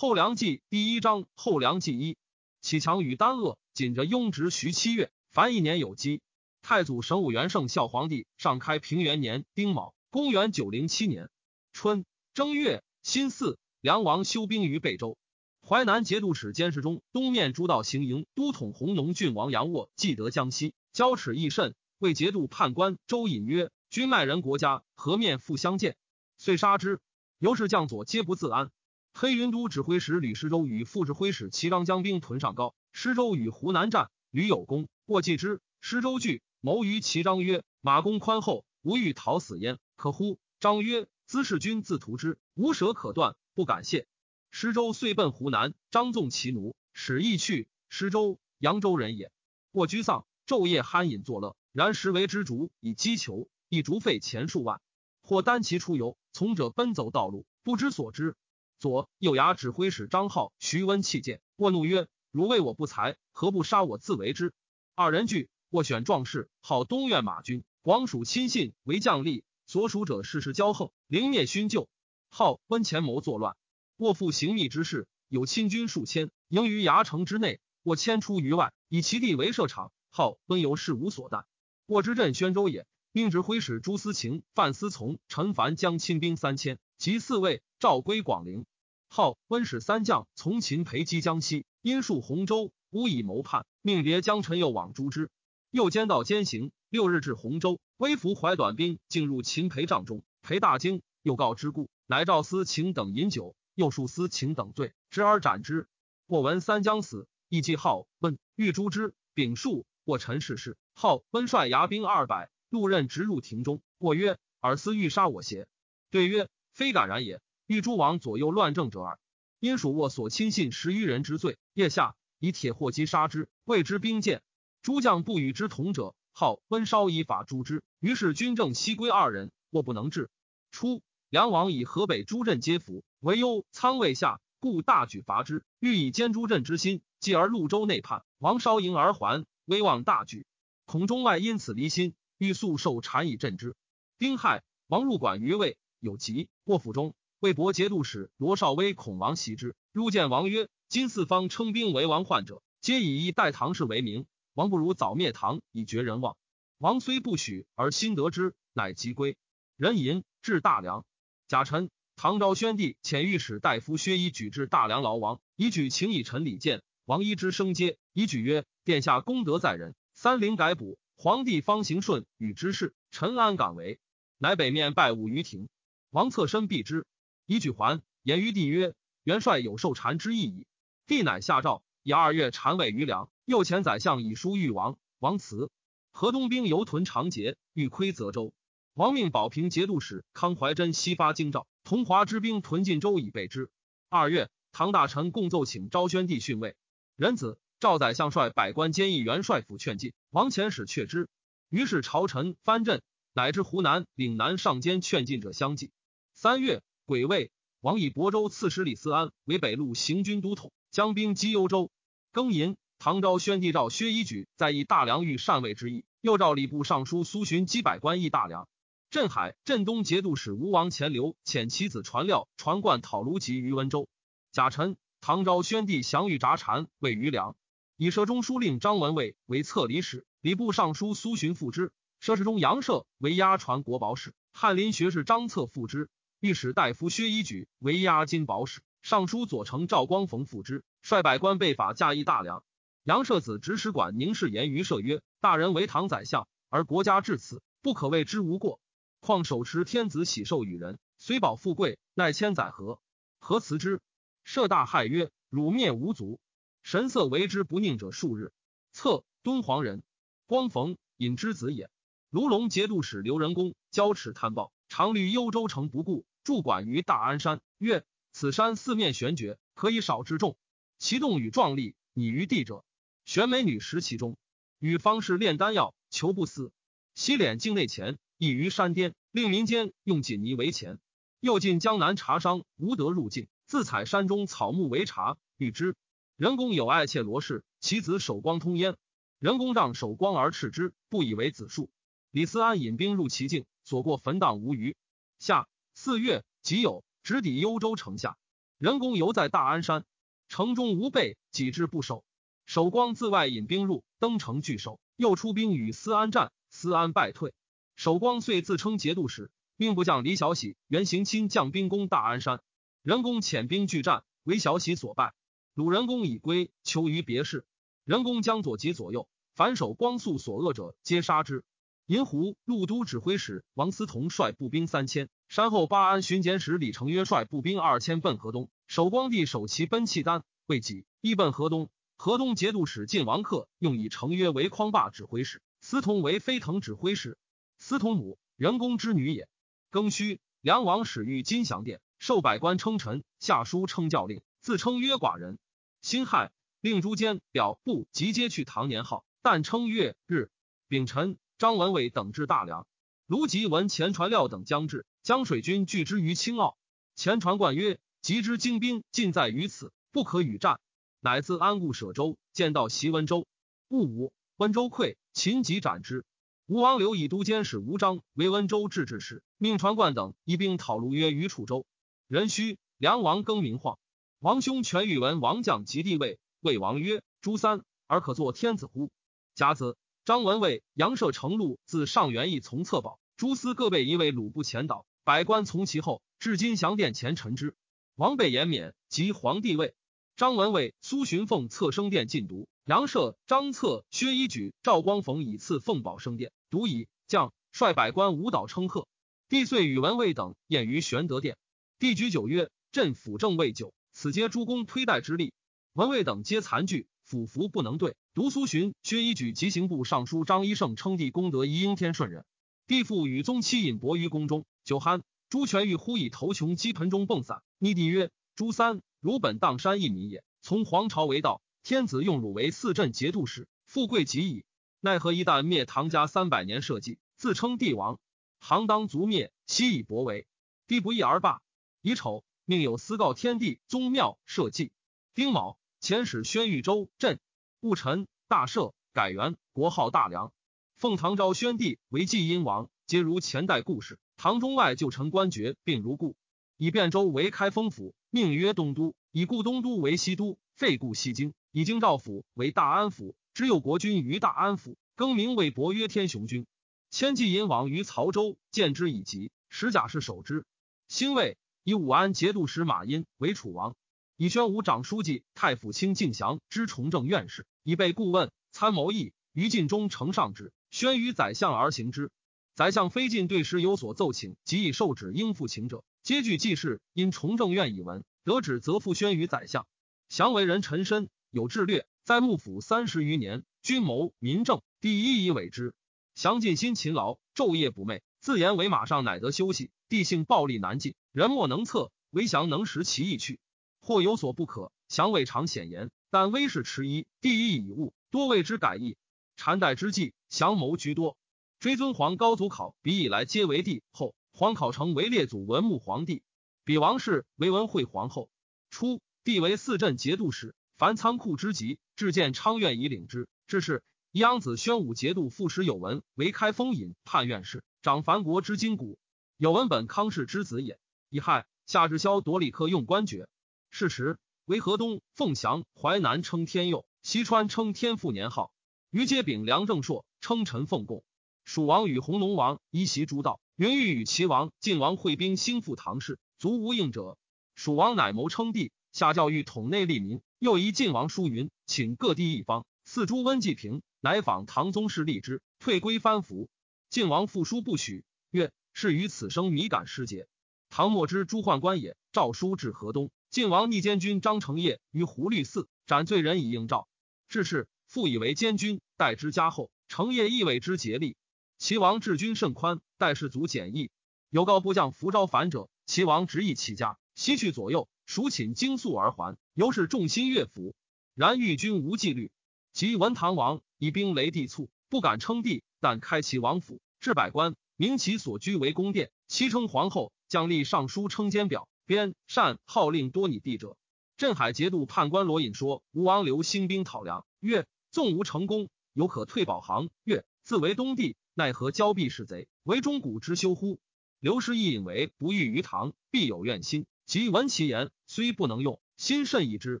后梁记第一章后梁记一，启强与丹鄂，紧着雍直徐七月，凡一年有基。太祖神武元圣孝皇帝上开平元年丁卯，公元九零七年春正月辛巳，梁王休兵于贝州。淮南节度使监视中东面诸道行营都统弘农郡王杨沃既得江西，交齿益甚，为节度判官周隐曰：“君卖人国家，何面复相见？”遂杀之。由是将佐皆不自安。黑云都指挥使吕师周与副指挥使齐章将兵屯上高，师周与湖南战，吕有功，过继之。师周惧，谋于齐章曰：“马公宽厚，无欲讨死焉，可乎？”章曰：“兹是君自图之，无舌可断，不敢谢。”施州遂奔湖南，张纵其奴，使意去。施州扬州人也，过居丧，昼夜酣饮作乐。然时为之竹以击球，一竹费钱数万。或单骑出游，从者奔走道路，不知所之。左右牙指挥使张浩、徐温弃剑，卧怒曰：“汝为我不才，何不杀我自为之？”二人惧，卧选壮士，号东院马军，广属亲信为将吏，所属者事事骄横，凌灭勋旧。号温前谋作乱。卧父行密之事，有亲军数千，营于牙城之内。卧迁出于外，以其地为设场。号温由是无所惮。卧之镇宣州也，命指挥使朱思勤、范思从、陈凡将亲兵三千，及四位赵归广陵。号温使三将从秦裴击江西，因戍洪州，无以谋叛，命别将陈又往诛之。又兼道兼行，六日至洪州，微服怀短兵，进入秦裴帐中，裴大惊，又告之故，乃召思秦等饮酒。又数司秦等罪，执而斩之。或闻三将死，亦记号温欲诛之。丙戍或陈氏事，号温率牙兵二百，路任直入庭中。或曰：“尔思欲杀我邪？”对曰：“非敢然也。欲诸王左右乱政者耳。”因属握所亲信十余人之罪，腋下以铁货击杀之，谓之兵谏。诸将不与之同者，号温烧以法诛之。于是军政西归二人，或不能治。初。梁王以河北诸镇皆服，唯忧仓位下，故大举伐之。欲以兼诸镇之心，继而潞州内叛。王稍迎而还，威望大举，恐中外因此离心，欲速受禅以镇之。丁亥，王入馆于魏，有疾，过府中。魏博节度使罗绍威恐王袭之，入见王曰：“今四方称兵为王患者，皆以一代唐氏为名。王不如早灭唐，以绝人望。”王虽不许，而心得之，乃即归。人吟至大梁。贾臣、唐昭宣帝遣御史大夫薛仪举至大梁劳王，以举请以臣礼见。王一之升阶，以举曰：“殿下功德在人，三陵改补，皇帝方行顺与之事，臣安敢为？”乃北面拜武于庭。王侧身避之，以举还言于帝曰：“元帅有受禅之意矣。”帝乃下诏，以二月禅位于梁。右前宰相以书谕王，王辞。河东兵游屯长捷，欲窥泽州。王命保平节度使康怀真西发京兆，同华之兵屯晋州以备之。二月，唐大臣共奏请昭宣帝逊位。仁子赵宰相率百官兼议元帅府劝进，王遣使却之。于是朝臣藩镇乃至湖南岭南上监劝进者相继。三月，癸未，王以亳州刺史李思安为北路行军都统，将兵击幽州。庚寅，唐昭宣帝诏薛一举在议大梁欲禅位之意，又召礼部尚书苏洵击百官议大梁。镇海镇东节度使吴王钱镠遣其子传料传贯讨卢吉于温州。贾臣、唐昭宣帝降御札禅位于梁，以摄中书令张文蔚为策礼使，礼部尚书苏洵副之，摄事中杨涉为押传国宝使，翰林学士张策副之，御史大夫薛一举为押金宝使，尚书左丞赵光逢副之，率百官备法驾议大梁。杨舍子执使馆宁氏言于涉曰：“大人为唐宰相，而国家至此，不可谓之无过。”况手持天子喜寿与人，虽保富贵，奈千载何？何辞之？社大骇曰：“汝灭无足！”神色为之不宁者数日。策敦煌人，光逢尹之子也。卢龙节度使刘仁恭交齿贪暴，常虑幽州城不顾，驻馆于大安山。曰：“此山四面悬绝，可以少之众。其动与壮丽，拟于地者，玄美女食其中，与方士炼丹药，求不死。洗脸境内前。”异于山巅，令民间用锦泥为钱。又进江南茶商无得入境，自采山中草木为茶，欲之。人工有爱妾罗氏，其子守光通焉。人工仗守光而斥之，不以为子数。李思安引兵入其境，所过焚荡无余。下四月己酉，直抵幽州城下。人公犹在大安山，城中无备，己之不守。守光自外引兵入，登城拒守，又出兵与思安战，思安败退。守光遂自称节度使，命部将李小喜、袁行钦将兵攻大安山，人公遣兵拒战，为小喜所败。鲁人公已归，求于别室。人公将左及左右，反守光速所恶者，皆杀之。银湖路都指挥使王思同率步兵三千，山后巴安巡检使李成约率步兵二千奔河东。守光帝守其奔契丹，未几，亦奔河东。河东节度使晋王克用以成约为匡霸指挥使，司同为飞腾指挥使。司同母人公之女也。庚戌，梁王使御金祥殿，受百官称臣，下书称教令，自称曰寡人。辛亥，令诸监表部即接去唐年号，但称月日。丙辰。张文伟等至大梁，卢吉闻前传料等将至，江水军拒之于青坳。前传冠曰：“及之精兵尽在于此，不可与战。”乃自安固舍州，见到袭温州。戊午，温州溃，秦即斩之。吴王刘以都监使吴章为温州治治使，命传冠等一兵讨卢曰于楚州。壬戌，梁王更名晃。王兄权欲闻王将及帝位，魏王曰：“诸三而可作天子乎？”甲子。张文蔚、杨舍成禄自上元义从侧保，诸司各备一位鲁部前导，百官从其后，至金祥殿前陈之。王被延免，即皇帝位。张文蔚、苏洵奉侧升殿进读，杨舍、张策、薛一举、赵光逢以次凤宝升殿，独以将率百官舞蹈称贺。帝遂与文蔚等宴于玄德殿。帝举酒曰：“朕辅政未久，此皆诸公推戴之力。”文蔚等皆残惧。府服不能对，独苏洵、薛一举及刑部尚书张一胜称帝功德宜应天顺人。帝父与宗妻隐薄于宫中，酒酣，朱全欲忽以头穷鸡盆中迸散。逆帝曰：“朱三，汝本砀山一民也，从皇朝为道，天子用汝为四镇节度使，富贵极矣。奈何一旦灭唐家三百年社稷，自称帝王？唐当族灭，悉以薄为。帝不义而罢。乙丑，命有司告天地宗庙社稷。丁卯。遣使宣豫州镇戊辰大赦，改元，国号大梁。奉唐昭宣帝为继阴王，皆如前代故事。唐中外旧臣官爵并如故。以汴州为开封府，命曰东都；以故东都为西都，废故西京；以京兆府为大安府，知有国君于大安府，更名为伯曰天雄君。迁继阴王于曹州，见之以疾，使甲士守之。兴魏，以武安节度使马殷为楚王。以宣武长书记、太府卿敬祥之崇政院士，以备顾问、参谋议。于晋中呈上旨，宣于宰相而行之。宰相非晋对时有所奏请，即以受旨应付请者，皆具记事。因崇政院以闻，得旨则复宣于宰相。祥为人臣深，有智略，在幕府三十余年，军谋民政，第一以委之。祥尽心勤劳，昼夜不寐，自言为马上乃得休息。地性暴力难尽，人莫能测，唯祥能识其意去。或有所不可，祥未尝显言，但威势迟疑，第一以物，多为之改易。禅代之际，降谋居多。追尊皇高祖考，比以来皆为帝后。皇考成为列祖文穆皇帝，比王氏为文惠皇后。初，帝为四镇节度使，凡仓库之急，至建昌院以领之。至是，央子宣武节度副使有文为开封尹判院事，掌凡国之金谷。有文本康氏之子也。乙亥，夏至萧夺礼科用官爵。是时，为河东、凤翔、淮南称天佑，西川称天父年号。于皆秉梁正朔称臣奉贡。蜀王与弘农王依袭诸道，云欲与齐王、晋王会兵兴复唐氏，足无应者。蜀王乃谋称帝，下教育统内利民。又疑晋王书云，请各地一方，四诸温季平，乃访唐宗室立之，退归藩服。晋王复书不许，曰：是于此生米感失节。唐末之诸宦官也。诏书至河东。晋王逆监军张承业于胡律寺斩罪人以应诏，至是复以为监军，待之加厚。承业亦为之竭力。齐王治军甚宽，待士卒简易。有告部将伏招反者，齐王执意其家，西去左右，蜀寝惊粟而还，由是众心悦服。然欲君无纪律，及闻唐王以兵雷地促，不敢称帝，但开齐王府，置百官，名其所居为宫殿，其称皇后，将立尚书称监表。编善号令多拟地者，镇海节度判官罗隐说：吴王留兴兵讨梁，曰：纵无成功，犹可退保行。曰：自为东帝，奈何交臂是贼，为中古之休乎？刘师亦引为不遇于唐，必有怨心，即闻其言，虽不能用，心甚异之。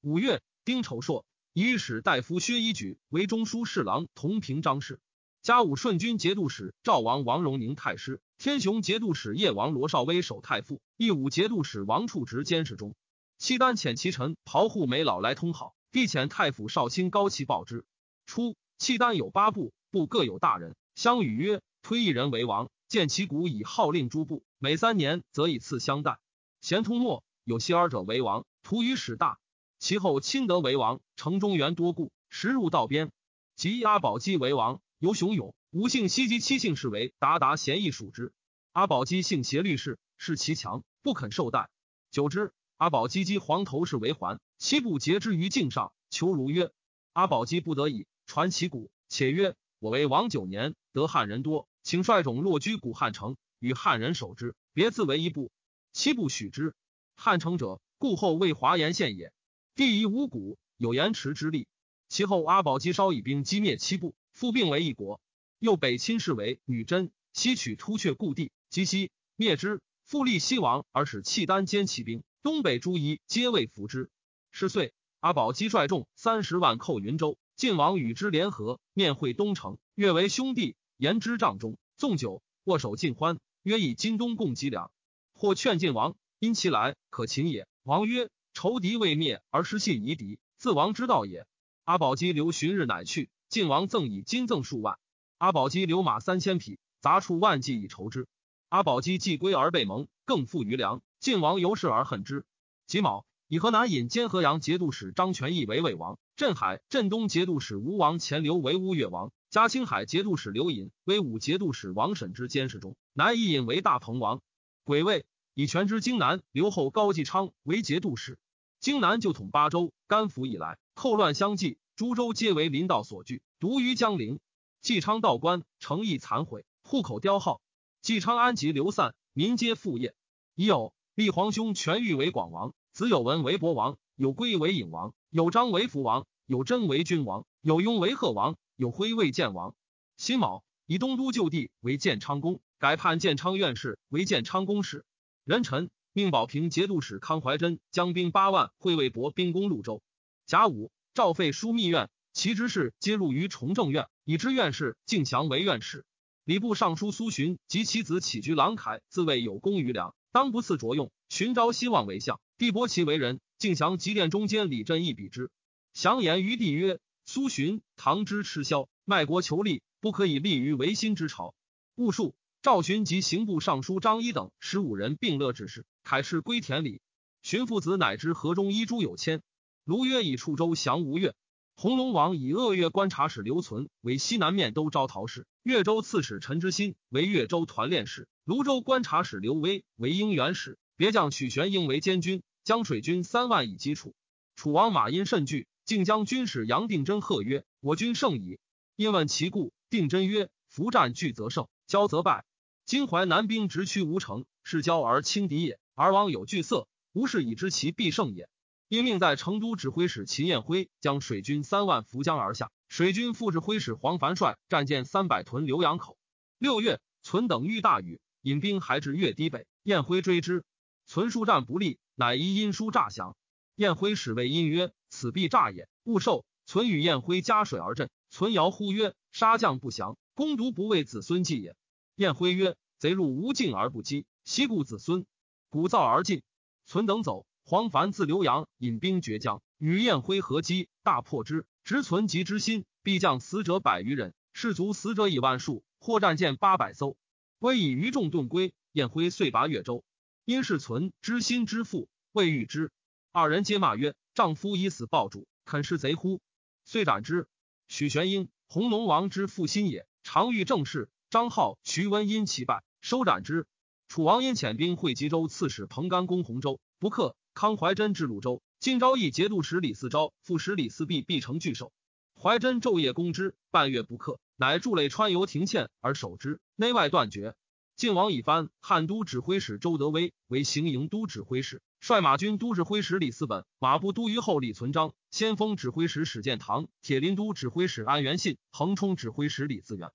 五月，丁丑朔，以史大夫薛一举为中书侍郎，同平章事。加武顺军节度使赵王王荣宁太师，天雄节度使叶王罗绍威守太傅，义武节度使王处直监视中。契丹遣其臣袍户梅老来通好，必遣太府少卿高齐报之。初，契丹有八部，部各有大人，相与曰：“推一人为王，见其鼓以号令诸部，每三年则以次相待。”咸通末有希尔者为王，徒于使大。其后亲德为王，城中原多故，时入道边。及阿保机为王，由雄勇，吴姓西及七姓氏为达达贤义属之。阿保机姓协律氏，是其强，不肯受代。久之。阿保机击黄头氏为环，七部截之于境上，求如曰：“阿保机不得已，传其鼓，且曰：我为王九年，得汉人多，请率种落居古汉城，与汉人守之，别自为一部。七部许之。汉城者，故后为华严县也。地夷五谷，有延迟之力。其后阿保机稍以兵击灭七部，复并为一国。又北侵氏为女真，西取突厥故地，及西灭之，复立西王，而使契丹兼骑兵。”东北诸夷皆未服之。是岁，阿保机率众三十万寇云州，晋王与之联合，面会东城，约为兄弟，言之帐中，纵酒，握手尽欢，约以金东共几两。或劝晋王，因其来可擒也。王曰：仇敌未灭而失信夷敌，自王之道也。阿保机留旬日乃去，晋王赠以金赠数万。阿保机留马三千匹，杂畜万计以酬之。阿保机既归而被蒙，更负余粮。晋王由是而恨之。己卯，以河南尹兼河阳节度使张全义为魏王，镇海、镇东节度使吴王钱刘为乌越王，加青海节度使刘隐为武节度使王审之监视中。南夷尹为大鹏王。癸未，以权之荆南刘后高继昌为节度使。荆南就统八州，甘服以来，寇乱相继，诸州皆为林道所据，独于江陵。继昌道官，诚意残毁，户口凋耗。继昌安吉流散，民皆复业。已有。立皇兄全欲为广王，子有文为博王，有归为隐王，有张为福王，有真为君王，有雍为贺王，有辉为建王。辛卯，以东都旧地为建昌宫，改判建昌院士为建昌公使。壬辰，命保平节度使康怀真将兵八万会魏博兵攻潞州。甲午，诏废枢密院，其职事皆入于崇政院，以知院士敬祥为院士。礼部尚书苏洵及其子起居郎凯自谓有功于良。当不赐着用，寻朝希望为相。帝伯其为人，敬降极殿中间李振义比之。降言于帝曰：“苏洵，唐之吃枭，卖国求利，不可以立于维新之朝。”戊戌，赵洵及刑部尚书张一等十五人并乐之事。凯氏归田里。荀父子乃知河中一诸有谦。卢曰以处州降吴越。红龙王以鄂越观察使刘存为西南面都招讨使，越州刺史陈之新为越州团练使，泸州观察使刘威为应元使，别将许玄应为监军，江水军三万以击楚。楚王马殷甚惧，竟将军使杨定真贺曰：“我军胜矣。”因问其故，定真曰：“夫战惧则胜，骄则败。今淮南兵直趋吴城，是骄而轻敌也，而王有惧色，吾是以知其必胜也。”因命在成都指挥使秦彦辉将水军三万浮江而下，水军副指挥使黄凡帅战舰三百屯浏阳口。六月，存等遇大雨，引兵还至越堤北，彦辉追之，存数战不利，乃依因书诈降。燕辉使谓因曰：“此必诈也，勿受。”存与燕辉加水而阵，存摇呼曰：“杀将不降，攻独不为子孙计也。”燕辉曰：“贼入无境而不击，惜故子孙，鼓噪而进。”存等走。黄凡自浏阳引兵绝江，与燕辉合击，大破之。执存及之心，必将死者百余人，士卒死者以万数，获战舰八百艘。威以余众遁归。燕辉遂拔越州。因是存知心之父，未遇之。二人皆骂曰：“丈夫以死报主，肯是贼乎？”遂斩之。许玄英，弘农王之父心也，常遇政事。张浩、徐温因其败，收斩之。楚王因遣兵会吉州刺史彭干攻洪州，不克。康怀真至潞州，今昭义节度使李嗣昭副使李嗣弼必成拒守。怀真昼夜攻之，半月不克，乃筑垒川游亭堑而守之，内外断绝。晋王以藩汉都指挥使周德威为行营都指挥使，率马军都指挥使李嗣本、马步都虞候李存璋、先锋指挥使史建堂、铁林都指挥使安元信、横冲指挥使李自远。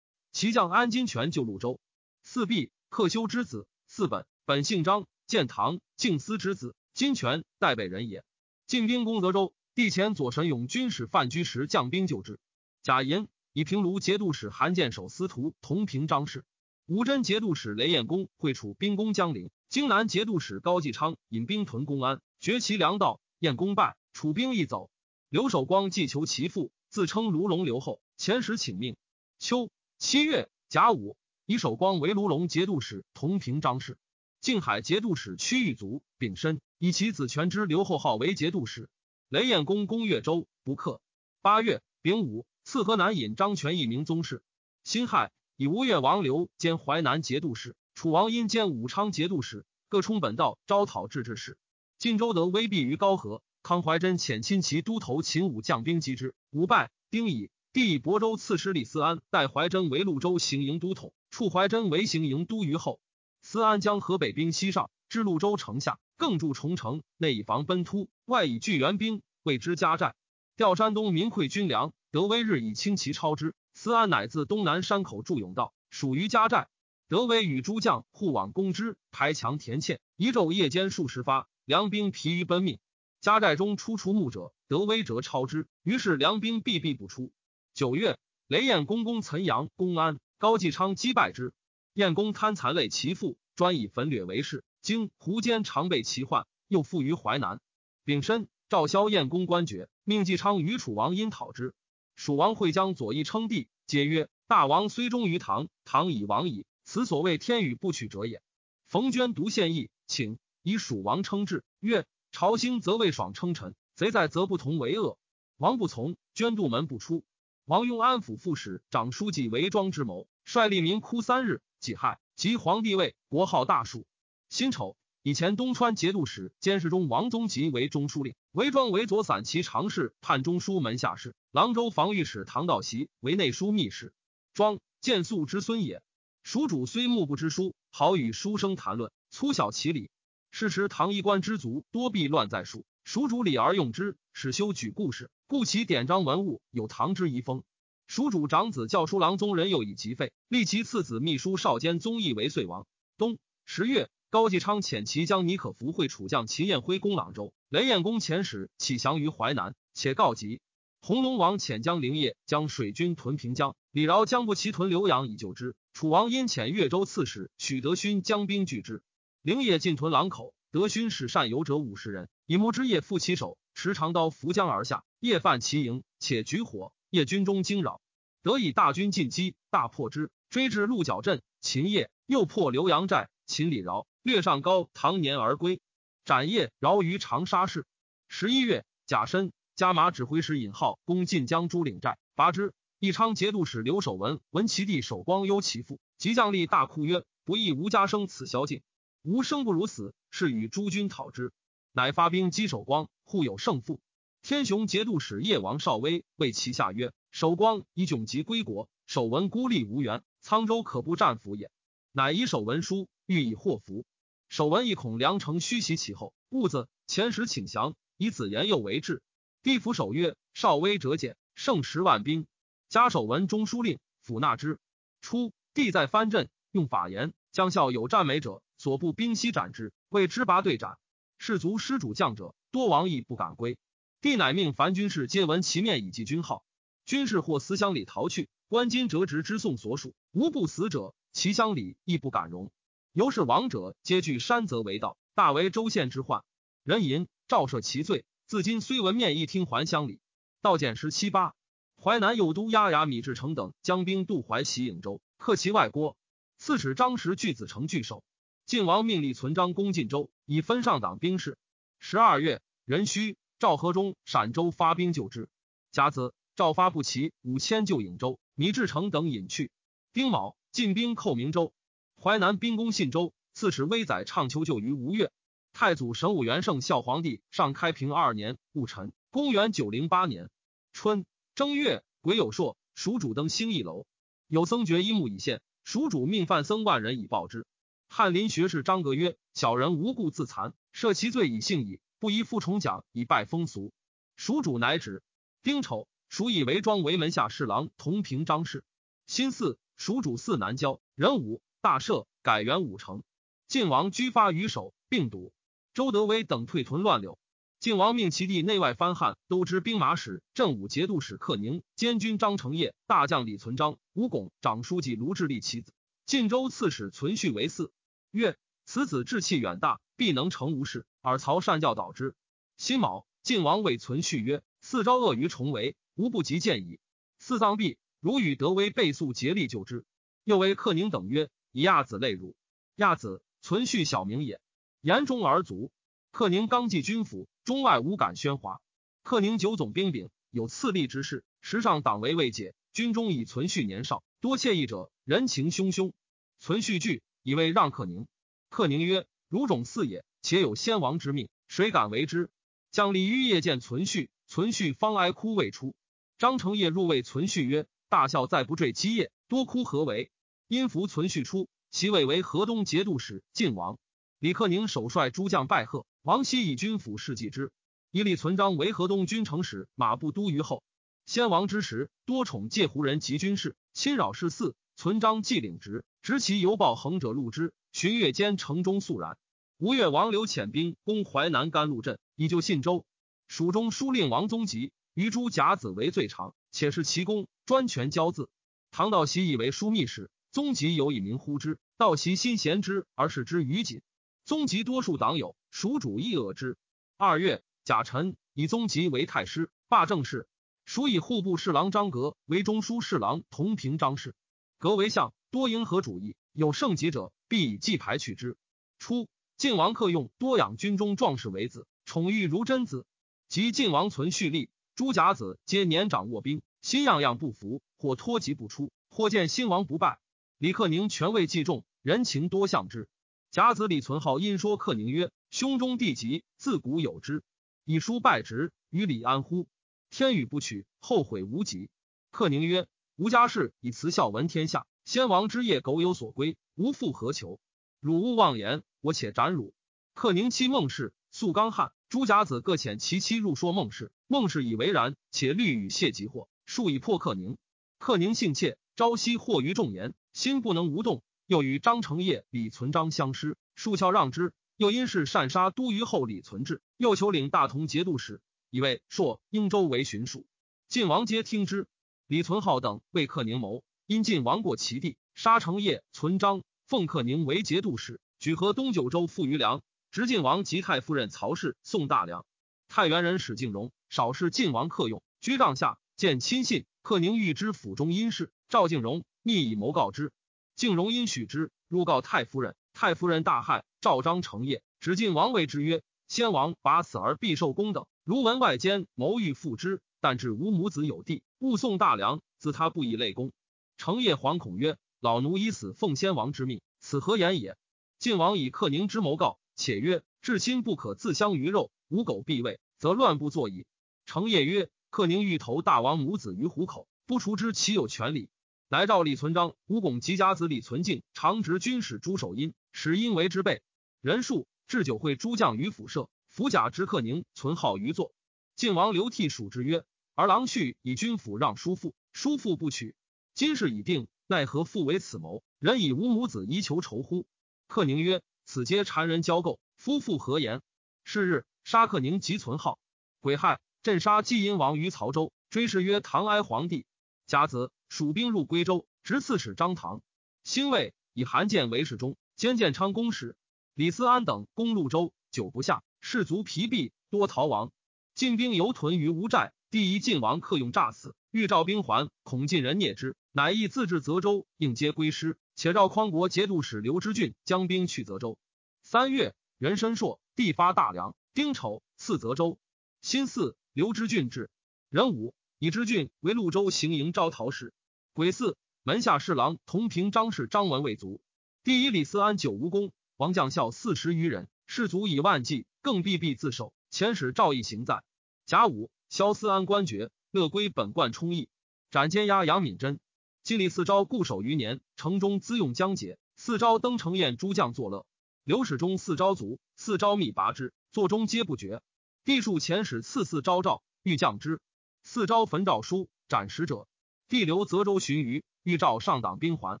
骑将安金泉救潞州。四弼，克修之子；嗣本，本姓张，建堂敬思之子，金泉代北人也。进兵攻泽州，帝前左神勇军使范居时将兵救之。贾银以平卢节度使韩建守司徒同平章事。吴真节度使雷彦公会楚兵攻江陵，荆南节度使高继昌引兵屯公安，绝其粮道。燕公败，楚兵亦走。刘守光既求其父，自称卢龙刘后，遣使请命。秋七月甲午，以守光为卢龙节度使，同平章事。靖海节度使屈玉卒丙申，以其子权之刘后号为节度使。雷彦公攻越州，不克。八月丙午，赐河南尹张权一名宗室。辛亥，以吴越王刘兼淮南节度使，楚王因兼武昌节度使，各充本道招讨制置使。晋州得威避于高河，康怀真遣亲骑都头秦武将兵击之，武败。丁乙，帝以亳州刺史李思安代怀真为潞州行营都统，处怀真为行营都虞候。思安将河北兵西上，至潞州城下，更筑重城，内以防奔突，外以聚援兵，为之加寨。调山东民馈军粮，德威日以轻骑超之。思安乃自东南山口筑甬道，属于家寨。德威与诸将互往攻之，排墙填堑，一昼夜间数十发。梁兵疲于奔命，家寨中出除木者，得威者超之，于是梁兵必必不出。九月，雷彦公攻岑阳、公安，高继昌击败之。彦公贪残累其父，专以焚掠为事。经胡坚常被其患，又附于淮南。丙申，赵萧彦公官爵，命继昌与楚王因讨之。蜀王会将左翼称帝，皆曰：“大王虽忠于唐，唐以亡矣。此所谓天与不取者也。”冯娟独献议，请。以蜀王称制，曰：“朝兴则为爽称臣，贼在则不同为恶。”王不从，捐杜门不出。王用安抚副使、长书记为庄之谋，率吏民哭三日。己亥，即皇帝位，国号大树。辛丑，以前东川节度使监视中王宗吉为中书令，韦庄为左散骑常侍、判中书门下士，郎州防御使唐道习为内书密使。庄见素之孙也。蜀主虽目不知书，好与书生谈论，粗小其理。是时，唐衣冠之族多避乱在蜀，蜀主礼而用之，使修举故事，故其典章文物有唐之遗风。蜀主长子教书郎宗人又以疾废，立其次子秘书少监宗义为遂王。冬十月，高继昌遣其将尼可福会楚将秦彦辉攻朗州，雷彦公遣使起降于淮南，且告急。弘农王遣将灵业将水军屯平江，李饶将不齐屯浏阳以救之。楚王因遣越州刺史许德勋将兵拒之。灵业进屯狼口，德勋使善游者五十人，以木之叶负其手，持长刀扶江而下，夜犯其营，且举火，夜军中惊扰，得以大军进击，大破之，追至鹿角镇，秦业又破浏阳寨，秦李饶略上高唐年而归，斩业饶于长沙市。十一月，甲申，加马指挥使尹浩攻晋江朱岭寨，拔之。义昌节度使刘守文闻其弟守光忧其父，即将立大哭曰：“不义吴家生此宵禁。”吾生不如死，是与诸军讨之，乃发兵击守光，互有胜负。天雄节度使叶王少威谓其下曰：“守光以窘急归国，守文孤立无援，沧州可不战俘也。”乃以守文书，欲以祸福。守文亦恐梁城虚袭其后，兀自遣使请降，以子言又为质。帝府守曰：“少威折简，胜十万兵，加守文中书令，抚纳之。”初，帝在藩镇，用法言，将校有战美者。所部兵西斩之，谓之拔对斩。士卒失主将者多亡，亦不敢归。帝乃命凡军士皆闻其面以记军号。军士或思乡里逃去，官金折直之送所属，无不死者。其乡里亦不敢容。由是亡者皆据山泽为道，大为州县之患。人吟赵赦其罪。自今虽闻面，亦听还乡里。道减十七八。淮南右都押牙米志成等将兵渡淮袭颍州，克其外郭。刺史张实据子成据守。晋王命立存章攻晋州，以分上党兵士。十二月，壬戌，赵和中陕州发兵救之。甲子，赵发不齐五千救颍州，米志成等引去。丁卯，晋兵寇明州。淮南兵攻信州，刺史威载畅求救于吴越。太祖神武元圣孝皇帝上开平二年戊辰，公元九零八年春正月，癸酉朔，蜀主登兴义楼，有僧觉一木以献，蜀主命犯僧万人以报之。翰林学士张格曰：“小人无故自残，赦其罪以幸矣，不宜复重奖以拜风俗。”蜀主乃止。丁丑，蜀以为庄为门下侍郎，同平章事。辛巳，蜀主四南郊，壬午，大赦，改元武成。晋王居发于首，并堵。周德威等退屯乱柳。晋王命其弟内外藩汉都知兵马使、镇武节度使克宁、监军张承业、大将李存璋、吴拱、长书记卢志立其子。晋州刺史存续为嗣。曰：此子志气远大，必能成无事。尔曹善教导之。辛卯，晋王谓存续曰：四招恶于重围，无不及见矣。四葬毕，如与德威备速竭力救之。又为克宁等曰：以亚子类汝。亚子，存续小名也。言中而卒。克宁刚继军府。中外无敢喧哗。克宁九总兵柄，有次立之事，时上党为未解。军中以存续年少，多惬意者，人情汹汹。存续惧，以为让克宁。克宁曰：“汝种四也，且有先王之命，谁敢为之？”将李于夜见存续，存续方哀哭未出。张承业入谓存续曰：“大笑再不坠基业，多哭何为？”因符存续出，其位为河东节度使。晋王李克宁首率诸将拜贺。王熙以军府事祭之，以李存璋为河东军城使、马步都虞候。先王之时，多宠介胡人及军事，侵扰事四。存璋既领职，执其犹报横者录之。旬月间，城中肃然。吴越王刘遣兵攻淮南甘露镇，以救信州。蜀中书令王宗吉于诸甲子为最长，且是其功，专权骄恣。唐道习以为枢密使，宗吉有以名呼之。道其心贤之，而视之于谨。宗吉多数党友。蜀主亦恶之。二月，贾臣以宗吉为太师，罢政事。蜀以户部侍郎张格为中书侍郎，同平张氏。格为相，多迎合主义，有盛极者，必以祭牌取之。初，晋王克用多养军中壮士为子，宠育如真子。及晋王存蓄力，诸甲子皆年长卧兵，心样样不服，或脱籍不出，或见新王不拜。李克宁权位既重，人情多向之。甲子李存浩因说克宁曰。兄中弟疾，自古有之。以书拜职，与李安乎？天与不取，后悔无及。克宁曰：“吾家事以慈孝闻天下，先王之业苟有所归，无复何求？汝勿妄言，我且斩汝。”克宁妻孟氏，素刚悍。诸甲子各遣其妻入说孟氏，孟氏以为然，且虑与谢吉祸，数以破克宁。克宁性怯，朝夕惑于众言，心不能无动。又与张承业、李存璋相失，数翘让之。又因是擅杀都虞后李存志，又求领大同节度使，以为朔英州为巡属。晋王皆听之。李存浩等为克宁谋，因晋王过其地，杀成业、存璋，奉克宁为节度使，举河东九州富余粮，执晋王及太夫人曹氏送大粮。太原人史敬荣少是晋王客用，居帐下见亲信，克宁欲知府中因事，赵敬荣密以谋告之。敬荣因许之，入告太夫人。太夫人大骇，赵章成业，只进王位之曰：“先王拔此而必受公等，如闻外间谋欲复之，但至无母子有弟，勿送大梁，自他不以累功。”成业惶恐曰：“老奴以死奉先王之命，此何言也？”晋王以克宁之谋告，且曰：“至亲不可自相于肉，无狗必位，则乱不作矣。”成业曰：“克宁欲投大王母子于虎口，不除之，岂有权利？”来召李存璋、吴拱及家子李存敬，常执军使朱守殷。使殷为之备，人数置酒会诸将于府舍，伏甲执克宁，存号于座。晋王刘悌属之曰：“儿郎婿以军府让叔父，叔父不取。今事已定，奈何复为此谋？人以无母子宜求仇乎？”克宁曰：“此皆谗人交构，夫妇何言？”是日，杀克宁及存号。癸亥，镇杀季阴王于曹州，追谥曰唐哀皇帝。甲子，蜀兵入归州，直刺史张唐。兴魏，以韩建为侍中。兼建昌公使李思安等攻潞州，久不下，士卒疲弊，多逃亡。晋兵犹屯于吴寨。第一晋王克用诈死，欲召兵还，恐晋人蹑之，乃意自至泽州，应接归师。且召匡国节度使刘知俊将兵去泽州。三月，人申朔，地发大梁。丁丑，赐泽州。辛巳，刘知俊至。壬午，以知俊为潞州行营招讨使。癸巳，门下侍郎同平张氏张文未卒。第一李思安九无功，王将校四十余人，士卒以万计，更必必自首。遣使赵义行在甲午，萧思安官爵，乐归本贯充义，斩监押杨敏贞。今李四昭固守余年，城中资用将解。四昭登城宴诸将作乐。刘史中四昭卒，四昭密拔之，座中皆不绝。帝数遣使赐四昭诏，欲降之。四昭焚诏书，斩使者。帝留泽州寻余，欲召上党兵还，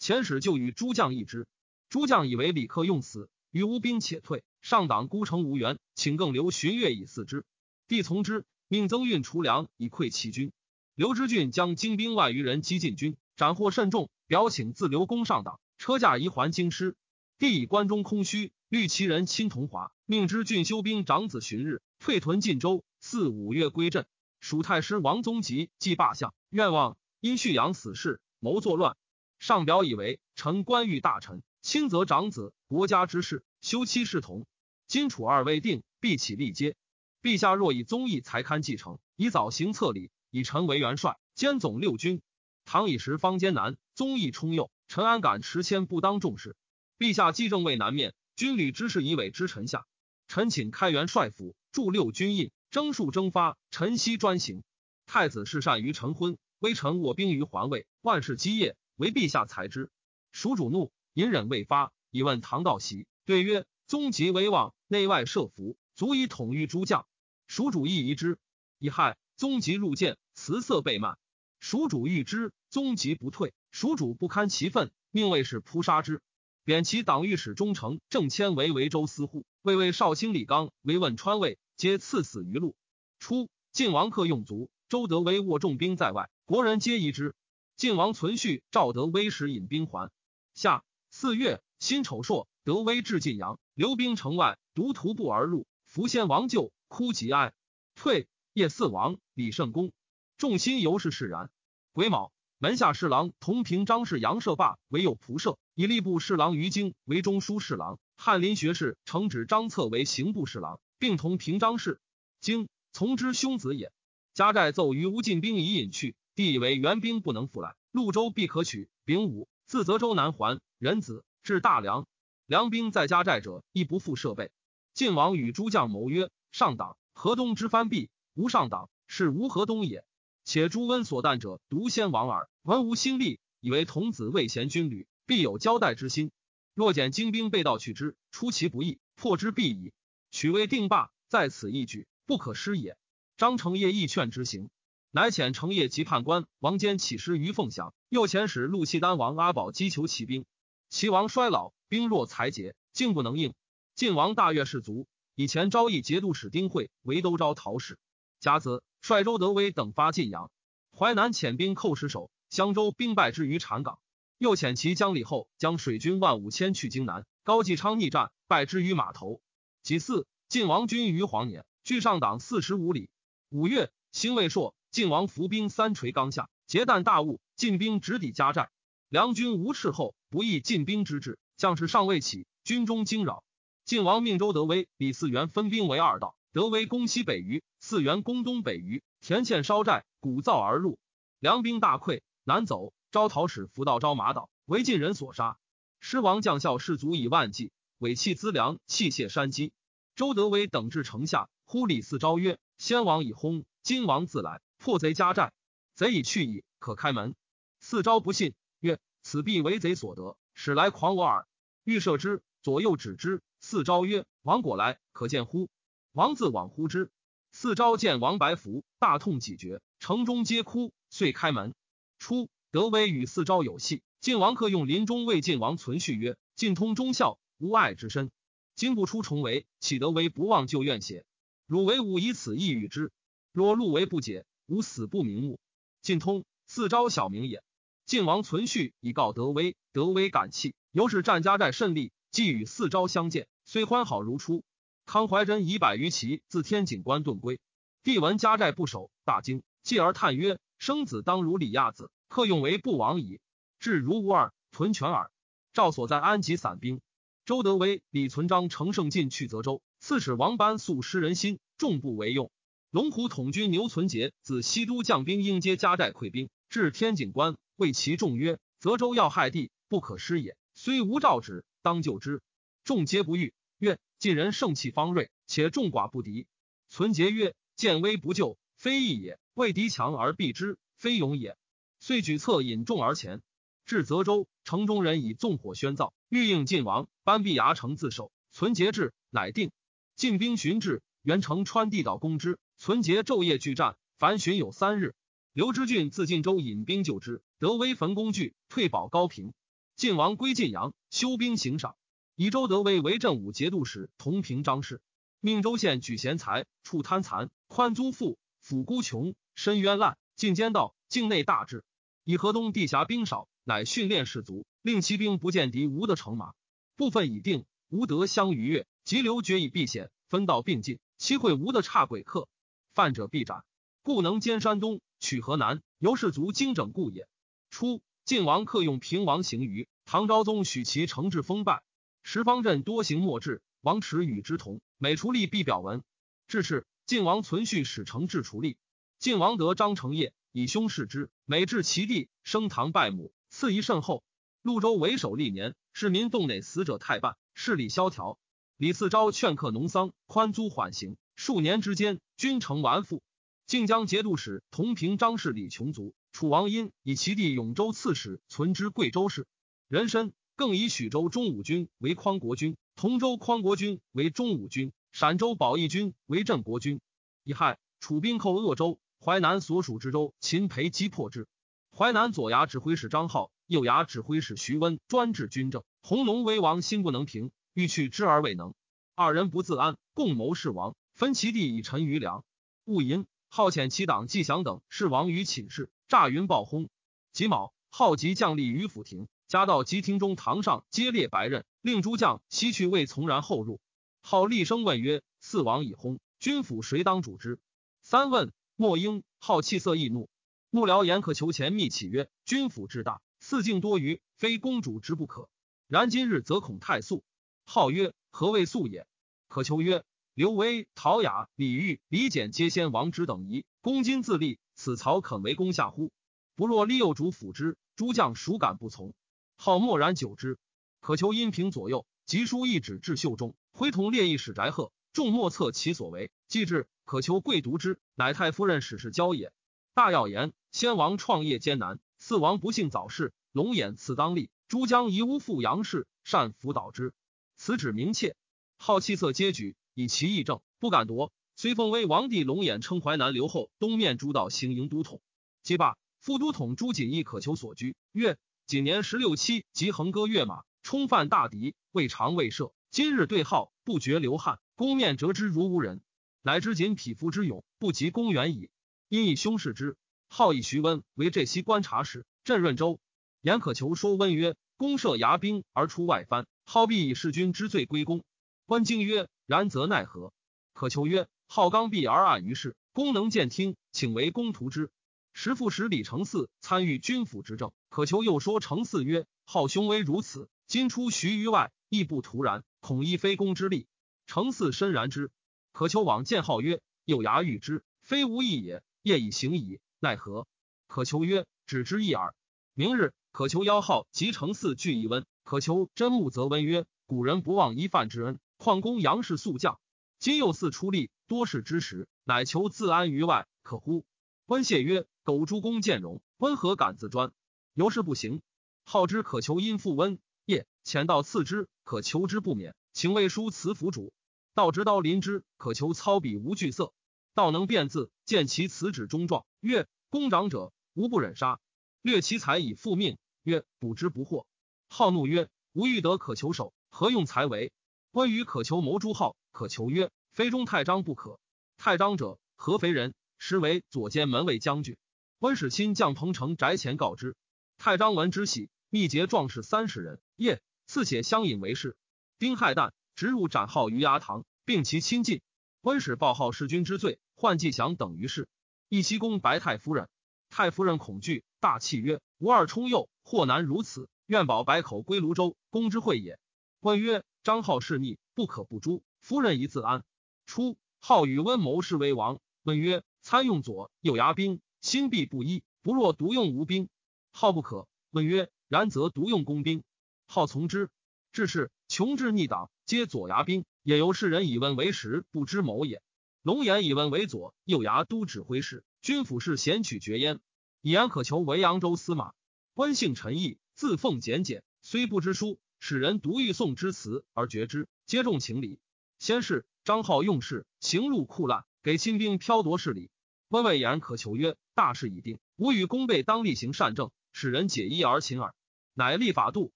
遣使就与诸将议之。诸将以为李克用死，与吴兵且退。上党孤城无援，请更留巡阅以伺之。帝从之，命增运除粮以馈其军。刘知俊将精兵万余人击进军，斩获甚众，表请自留攻上党。车驾移还京师。帝以关中空虚，虑其人亲同华，命知俊修兵长子旬日退屯晋州。四五月归镇。蜀太师王宗吉即罢相，愿望因蓄养死事，谋作乱。上表以为臣官遇大臣，亲则长子，国家之事，休戚视同。今楚二未定，必起立接。陛下若以宗义才堪继承，以早行策礼，以臣为元帅，兼总六军。唐以时方艰难，宗义充佑，臣安敢持谦不当重视？陛下既正位南面，军旅之事以委之臣下。臣请开元帅府，驻六军印，征戍征发，臣悉专行。太子是善于成婚，微臣卧兵于环卫，万事基业，为陛下裁之。蜀主怒，隐忍未发，以问唐道习，对曰：宗吉威望，内外设伏，足以统御诸将。蜀主亦疑之，以害宗吉入见，辞色被慢。蜀主欲之，宗吉不退。蜀主不堪其愤，命卫士扑杀之。贬其党御史中丞郑谦为维州司户，魏魏少卿李纲为汶川尉，皆赐死于路。初，晋王克用卒，周德威握重兵在外，国人皆疑之。晋王存续，赵德威时引兵还。夏四月，辛丑朔，德威至晋阳，留兵城外，独徒步而入，伏先王救。哭极哀，退。夜四王李圣公，众心由是释然。癸卯，门下侍郎同平张氏杨舍霸为右仆射，以吏部侍郎于京为中书侍郎，翰林学士承旨张策为刑部侍郎，并同平张氏。京从之兄子也。家寨奏于吴进兵已引去，帝以为援兵不能复来，潞州必可取。丙午，自泽州南还，仁子至大梁，梁兵在家寨者亦不复设备。晋王与诸将谋曰。上党河东之藩蔽，无上党是无河东也。且朱温所惮者，独先王耳。文无心力，以为童子未贤军旅，必有交代之心。若减精兵被盗取之，出其不意，破之必矣。取为定霸，在此一举，不可失也。张承业亦劝之行，乃遣成业及判官王坚起师于凤翔，又遣使陆契丹王阿保击求骑兵。齐王衰老，兵弱财竭，竟不能应。晋王大悦士卒。以前昭义节度使丁会为都招讨使，甲子率周德威等发晋阳，淮南遣兵寇石守，襄州兵败之于禅岗。又遣其将李后将水军万五千去荆南，高继昌逆战败之于码头。己巳，晋王军于黄年，距上党四十五里。五月，兴未朔，晋王伏兵三锤冈下，结弹大雾，进兵直抵家寨。梁军无斥候，不意进兵之志，将士尚未起，军中惊扰。晋王命周德威、李嗣源分兵为二道，德威攻西北隅，嗣源攻东北隅。田堑烧寨，鼓噪而入，梁兵大溃，南走。招讨使伏到招马岛，为晋人所杀。狮王将校士卒以万计，尾弃资粮，器械山积。周德威等至城下，呼李嗣昭曰：“先王已薨，今王自来，破贼家寨，贼已去矣，可开门。”四昭不信，曰：“此必为贼所得，使来狂我耳。”欲射之，左右指之。四昭曰：“王果来，可见乎？”王自往乎之。四昭见王白服，大痛几绝，城中皆哭，遂开门。初，德威与四昭有隙，晋王克用临终为晋王存续曰：“晋通忠孝，无爱之身，今不出重围，岂德威不忘旧怨邪？汝为吾以此意与之。若路为不解，吾死不瞑目。”晋通，四招小名也。晋王存续以告德威，德威感泣，由是战家寨甚利，既与四招相见。虽欢好如初，康怀真以百余骑自天井关遁归。帝闻家寨不守，大惊，继而叹曰：“生子当如李亚子，克用为不亡矣。至如吾二屯全耳。”赵所在安吉散兵。周德威、李存璋乘胜进去泽州。刺史王班素失人心，众不为用。龙虎统军牛存杰自西都将兵应接家寨溃兵，至天井关，谓其众曰：“泽州要害地，不可失也。虽无诏旨，当救之。”众皆不欲。曰：晋人盛气方锐，且众寡不敌。存节曰：见威不救，非义也；为敌强而避之，非勇也。遂举策引众而前，至泽州，城中人以纵火宣造，欲应晋王。班必牙城自守。存节至，乃定。晋兵寻至，元城川地岛攻之。存节昼夜拒战，凡巡有三日。刘知俊自晋州引兵救之，得威焚工具，退保高平。晋王归晋阳，修兵行赏。以周德威为镇武节度使，同平张氏，命州县举贤才，处贪残，宽租赋，抚孤穷，深冤滥，进奸盗，境内大治。以河东地狭兵少，乃训练士卒，令骑兵不见敌，无得乘马。部分已定，无得相逾越，急流决以避险，分道并进，期会无得差鬼客，犯者必斩。故能兼山东，取河南，由士卒精整故也。初，晋王克用平王行于唐昭宗许其惩治封败。十方镇多行莫治，王持与之同。每除吏必表文。至是，晋王存续使承治除吏。晋王得张承业以兄视之，每至其地，升堂拜母，赐仪甚厚。潞州为首历年，市民洞内死者太半，势力萧条。李嗣昭劝客农桑，宽租缓刑。数年之间，君成完复。晋江节度使同平张氏李琼族，楚王因以其弟永州刺史存之贵州市，人参。更以许州中武军为匡国军，同州匡国军为中武军，陕州保义军为镇国军。乙亥，楚兵寇鄂州，淮南所属之州，秦培击破之。淮南左衙指挥使张浩，右衙指挥使徐温专治军政。弘农威王心不能平，欲去之而未能。二人不自安，共谋弑王，分其地以陈余粮。戊寅，号遣其党季祥等弑王于寝室，诈云暴轰。己卯，号集将吏于府庭。家到吉亭中堂上，皆列白刃，令诸将西去，未从然后入。号厉声问曰：“四王已薨，君府谁当主之？”三问莫应，好气色易怒。幕僚言可求前密启曰：“君府之大，四境多余，非公主之不可。然今日则恐太素。”号曰：“何谓素也？”可求曰：“刘威、陶雅、李煜、李简皆先王之等仪，公今自立，此曹肯为公下乎？不若立幼主辅之，诸将孰敢不从？”号默然久之，可求阴平左右，急书一纸至袖中，挥同列议使翟贺，众莫测其所为。既至，可求贵读之，乃太夫人史氏交也。大要言：先王创业艰难，四王不幸早逝，龙眼赐当立，诸将遗乌父杨氏，善辅导之。此旨明切，好气色皆举，以其义正，不敢夺。虽奉威王帝龙眼称淮南留后，东面诸道行营都统。即罢，副都统朱瑾亦可求所居，曰。仅年十六七，即横戈跃马，冲犯大敌，未尝未赦。今日对号，不觉流汗，攻面折之如无人，乃知仅匹夫之勇，不及公远矣。因以兄视之，号以徐温为浙西观察使，镇润州。言可求说温曰：“公设牙兵而出外藩，号必以弑君之罪归公。”温惊曰：“然则奈何？”可求曰：“号刚愎而暗于世，功能见听，请为公图之。”时复使李承嗣参与军府之政，可求又说承嗣曰：“好雄威如此，今出徐于外，亦不徒然，恐亦非公之力。”承嗣深然之。可求往见号曰：“有牙遇之，非无意也。业已行矣，奈何？”可求曰：“只之一耳。”明日，可求邀号及承嗣俱一温。可求真目则温曰：“古人不忘一饭之恩，况公杨氏速将，今又似出力，多事之时，乃求自安于外，可乎？”温谢曰。苟诸公见容，温何敢自专？由是不行。好之可求因复温夜遣道赐之，可求之不免。请魏书辞府主。道执刀临之，可求操笔无惧色。道能辨字，见其辞旨中状，曰：“公长者，无不忍杀。”略其才以复命，曰：“补之不惑。”好怒曰：“吾欲得可求手，何用才为？”关羽可求谋诸号，可求曰：“非中太章不可。太章者，合肥人，实为左监门卫将军。”温使亲将彭城宅前告知，太章闻之喜，密结壮士三十人，夜赐且相引为士。丁亥旦，直入斩号于衙堂，并其亲近。温使报号弑君之罪，换季祥等于是。义熙公白太夫人，太夫人恐惧，大泣曰：“吾二冲幼，或难如此，愿保百口归泸州，公之惠也。”温曰：“张浩是逆，不可不诛。夫人宜自安。”初，号与温谋士为王。问曰：“参用左右牙兵。”心必不一，不若独用吴兵，浩不可。问曰：然则独用工兵，浩从之。至是穷至逆党，皆左牙兵，也由世人以问为实，不知谋也。龙颜以问为左右牙都指挥使，军府事贤取绝焉。以言可求为扬州司马，官姓陈毅，字奉简简，虽不知书，使人独欲诵之词而绝之，皆重情理。先是张浩用事，行路酷滥，给亲兵剽夺势力。温魏言可求曰：“大事已定，吾与公备当力行善政，使人解衣而勤耳。”乃立法度，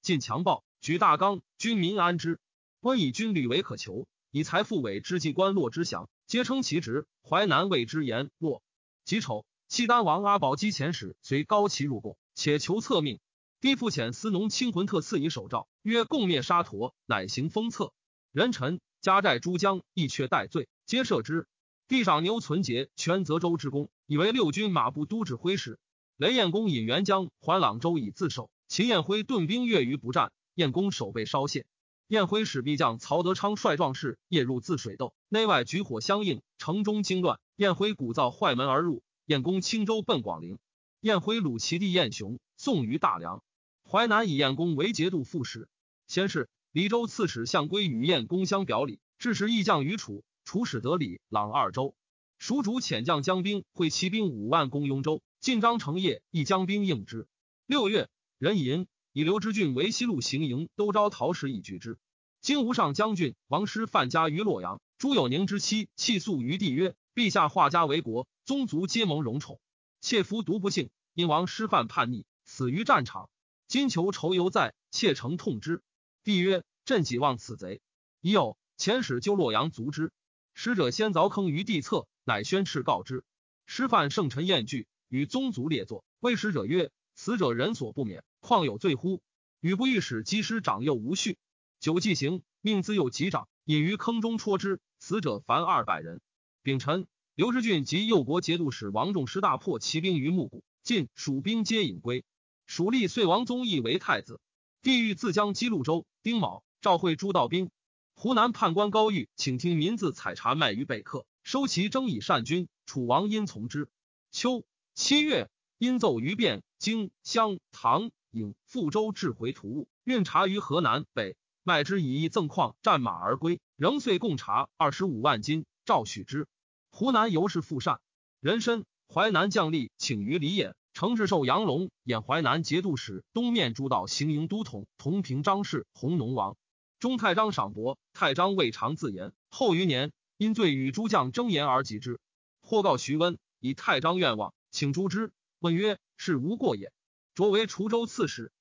禁强暴，举大纲，军民安之。温以军旅为可求，以财富委之计官落之祥，皆称其职。淮南谓之言落。己丑，契丹王阿保机遣使随高齐入贡，且求策命。帝复遣司农清魂特赐以手诏，曰：“共灭沙陀，乃行封册。人臣家寨诸将亦却待罪，皆赦之。帝赏牛存节全泽州之功，以为六军马步都指挥使。雷彦公引援将还朗州以自守。秦彦辉顿兵越余不战，彦公守备稍懈。彦辉使必将曹德昌率壮士夜入自水斗，内外举火相应，城中惊乱。彦辉鼓噪坏门而入，彦公轻舟奔广陵。彦辉虏其弟彦雄，送于大梁。淮南以晏公为节度副使。先是，黎州刺史相归与晏公相表里，致使义将于楚，楚使得礼朗二州。蜀主遣将将兵会骑兵五万攻雍州，晋章成业一将兵应之。六月，任寅以刘知俊为西路行营都招陶氏以拒之。金吾上将军王师范家于洛阳，朱有宁之妻弃诉于帝曰：“陛下化家为国，宗族皆蒙荣宠，妾夫独不幸，因王师范叛逆，死于战场。”今求仇犹在，妾诚痛之。帝曰：“朕几望此贼？”已有遣使救洛阳，卒之。使者先凿坑于地侧，乃宣敕告之。师范圣臣厌惧，与宗族列坐。谓使者曰：“死者人所不免，况有罪乎？”与不欲使击师长幼无序。久既行，命自幼及长，隐于坑中戳之。死者凡二百人。丙辰，刘知俊及右国节度使王仲师大破骑兵于木谷，晋蜀兵皆引归。蜀立遂王宗义为太子，帝欲自将击潞州。丁卯，召会诸道兵。湖南判官高玉请听民自采茶卖于北客，收其征以善军。楚王因从之。秋七月，因奏于汴京襄唐颍富州至回途物，运茶于河南北，卖之以义赠矿，战马而归。仍遂贡茶二十五万斤，诏许之。湖南尤是富善。人参淮南将吏请于李衍。承制寿杨龙演淮南节度使，东面诸道行营都统，同平张氏，弘农王。中太章赏伯，太章未尝自言。后余年，因罪与诸将争言而及之。或告徐温，以太章愿望，请诛之。问曰：“是无过也？”擢为滁州刺史，